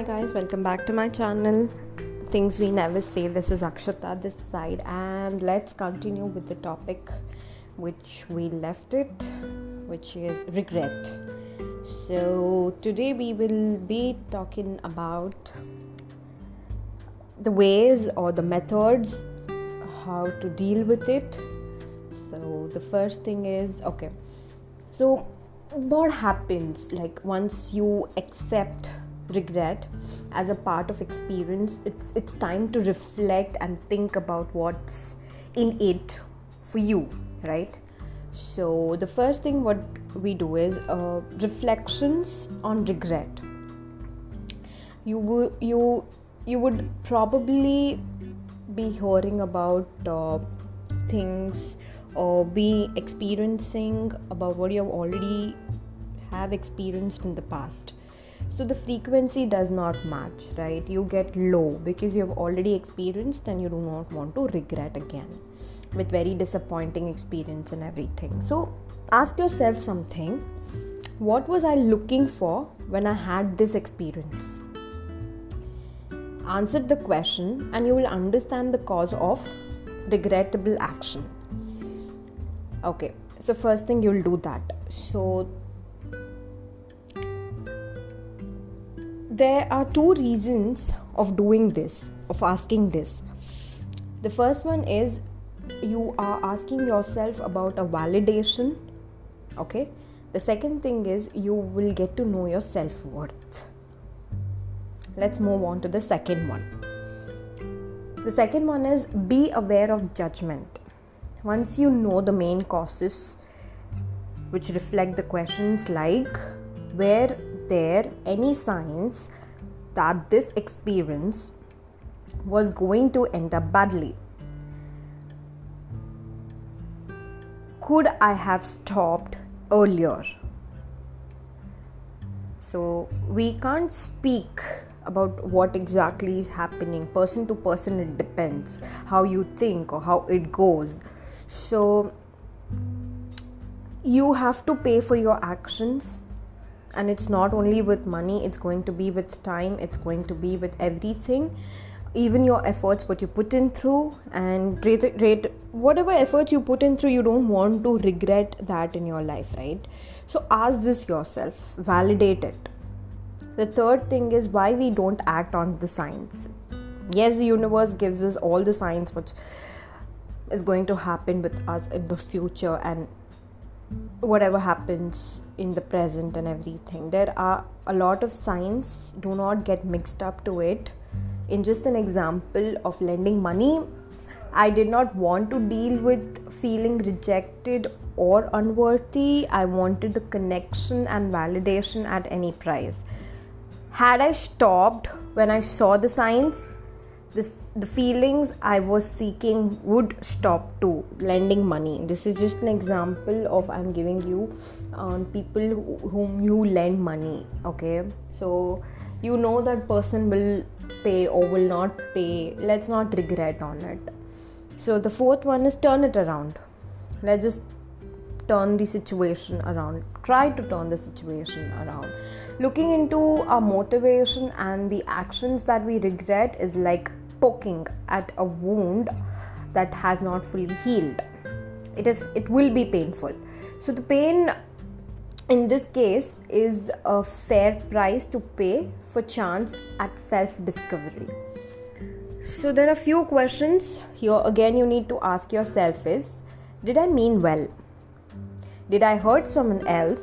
Hi guys, welcome back to my channel. Things we never say. This is Akshita this side, and let's continue with the topic which we left it, which is regret. So today we will be talking about the ways or the methods how to deal with it. So the first thing is okay. So what happens like once you accept regret as a part of experience. It's it's time to reflect and think about what's in it for you right? So the first thing what we do is uh, reflections on regret. You would you you would probably be hearing about uh, things or be experiencing about what you have already have experienced in the past so the frequency does not match right? You get low because you have already experienced and you do not want to regret again with very disappointing experience and everything. So ask yourself something. What was i looking for when i had this experience? Answer the question and you will understand the cause of regrettable action. Okay so first thing you'll do that. So there are two reasons of doing this of asking this. The first one is you are asking yourself about a validation okay? The second thing is you will get to know your self-worth. Let's move on to the second one. The second one is be aware of judgment. Once you know the main causes which reflect the questions like were there any signs that this experience was going to end up badly? Could i have stopped earlier? So we can't speak about what exactly is happening. Person to person it depends how you think or how it goes. So you have to pay for your actions and it's not only with money it's going to be with time it's going to be with everything. Even your efforts what you put in through and rate, rate whatever efforts you put in through you don't want to regret that in your life right? So ask this yourself validate it. The third thing is why we don't act on the signs. Yes the universe gives us all the signs which is going to happen with us in the future and whatever happens in the present and everything. There are a lot of signs do not get mixed up to it. In just an example of lending money i did not want to deal with feeling rejected or unworthy. I wanted the connection and validation at any price. Had i stopped when i saw the signs this the feelings I was seeking would stop to lending money. This is just an example of I'm giving you on um, people who, whom you lend money. Okay, so you know that person will pay or will not pay. Let's not regret on it. So the fourth one is turn it around. Let's just turn the situation around. Try to turn the situation around. Looking into our motivation and the actions that we regret is like poking at a wound that has not fully healed. It is it will be painful. So the pain in this case is a fair price to pay for chance at self discovery so there are few questions here. Again you need to ask yourself is did i mean well? Did i hurt someone else?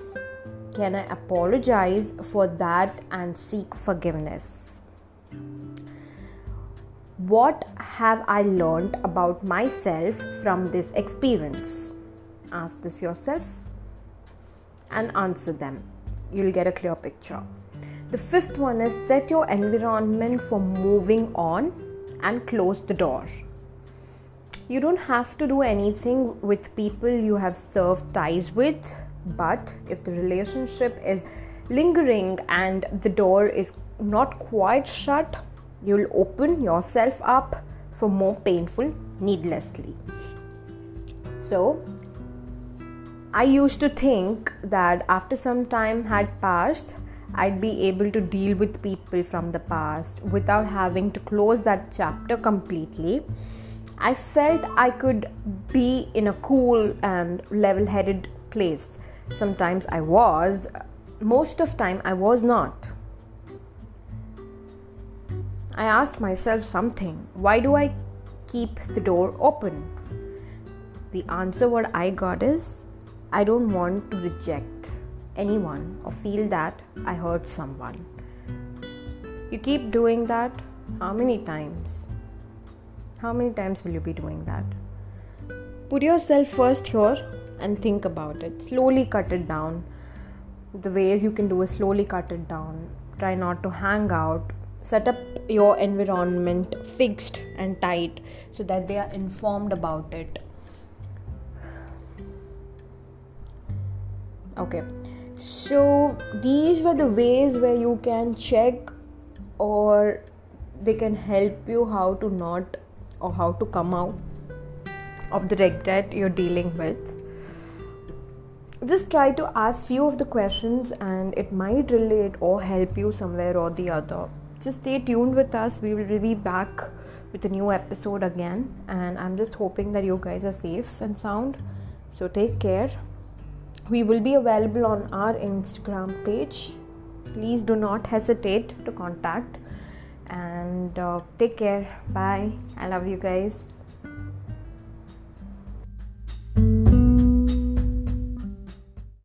Can i apologize for that and seek forgiveness what have I learned about myself from this experience? Ask this yourself and answer them. You'll get a clear picture. The fifth one is set your environment for moving on and close the door. You don't have to do anything with people you have served ties with, but if the relationship is lingering and the door is not quite shut, you'll open yourself up for more painful needlessly. So, I used to think that after some time had passed, I'd be able to deal with people from the past without having to close that chapter completely. I felt I could be in a cool and level headed place. Sometimes I was, most of time I was not. I asked myself something. Why do I keep the door open? The answer what I got is I don't want to reject anyone or feel that I hurt someone. You keep doing that how many times? How many times will you be doing that? Put yourself first here and think about it. Slowly cut it down. The ways you can do is slowly cut it down. Try not to hang out. Set up your environment fixed and tight so that they are informed about it. Okay, so these were the ways where you can check or they can help you how to not or how to come out of the regret you're dealing with. Just try to ask few of the questions and it might relate or help you somewhere or the other just stay tuned with us. We will be back with a new episode again and i'm just hoping that you guys are safe and sound. So take care. We will be available on our instagram page. Please do not hesitate to contact. And uh, take care. Bye. I love you guys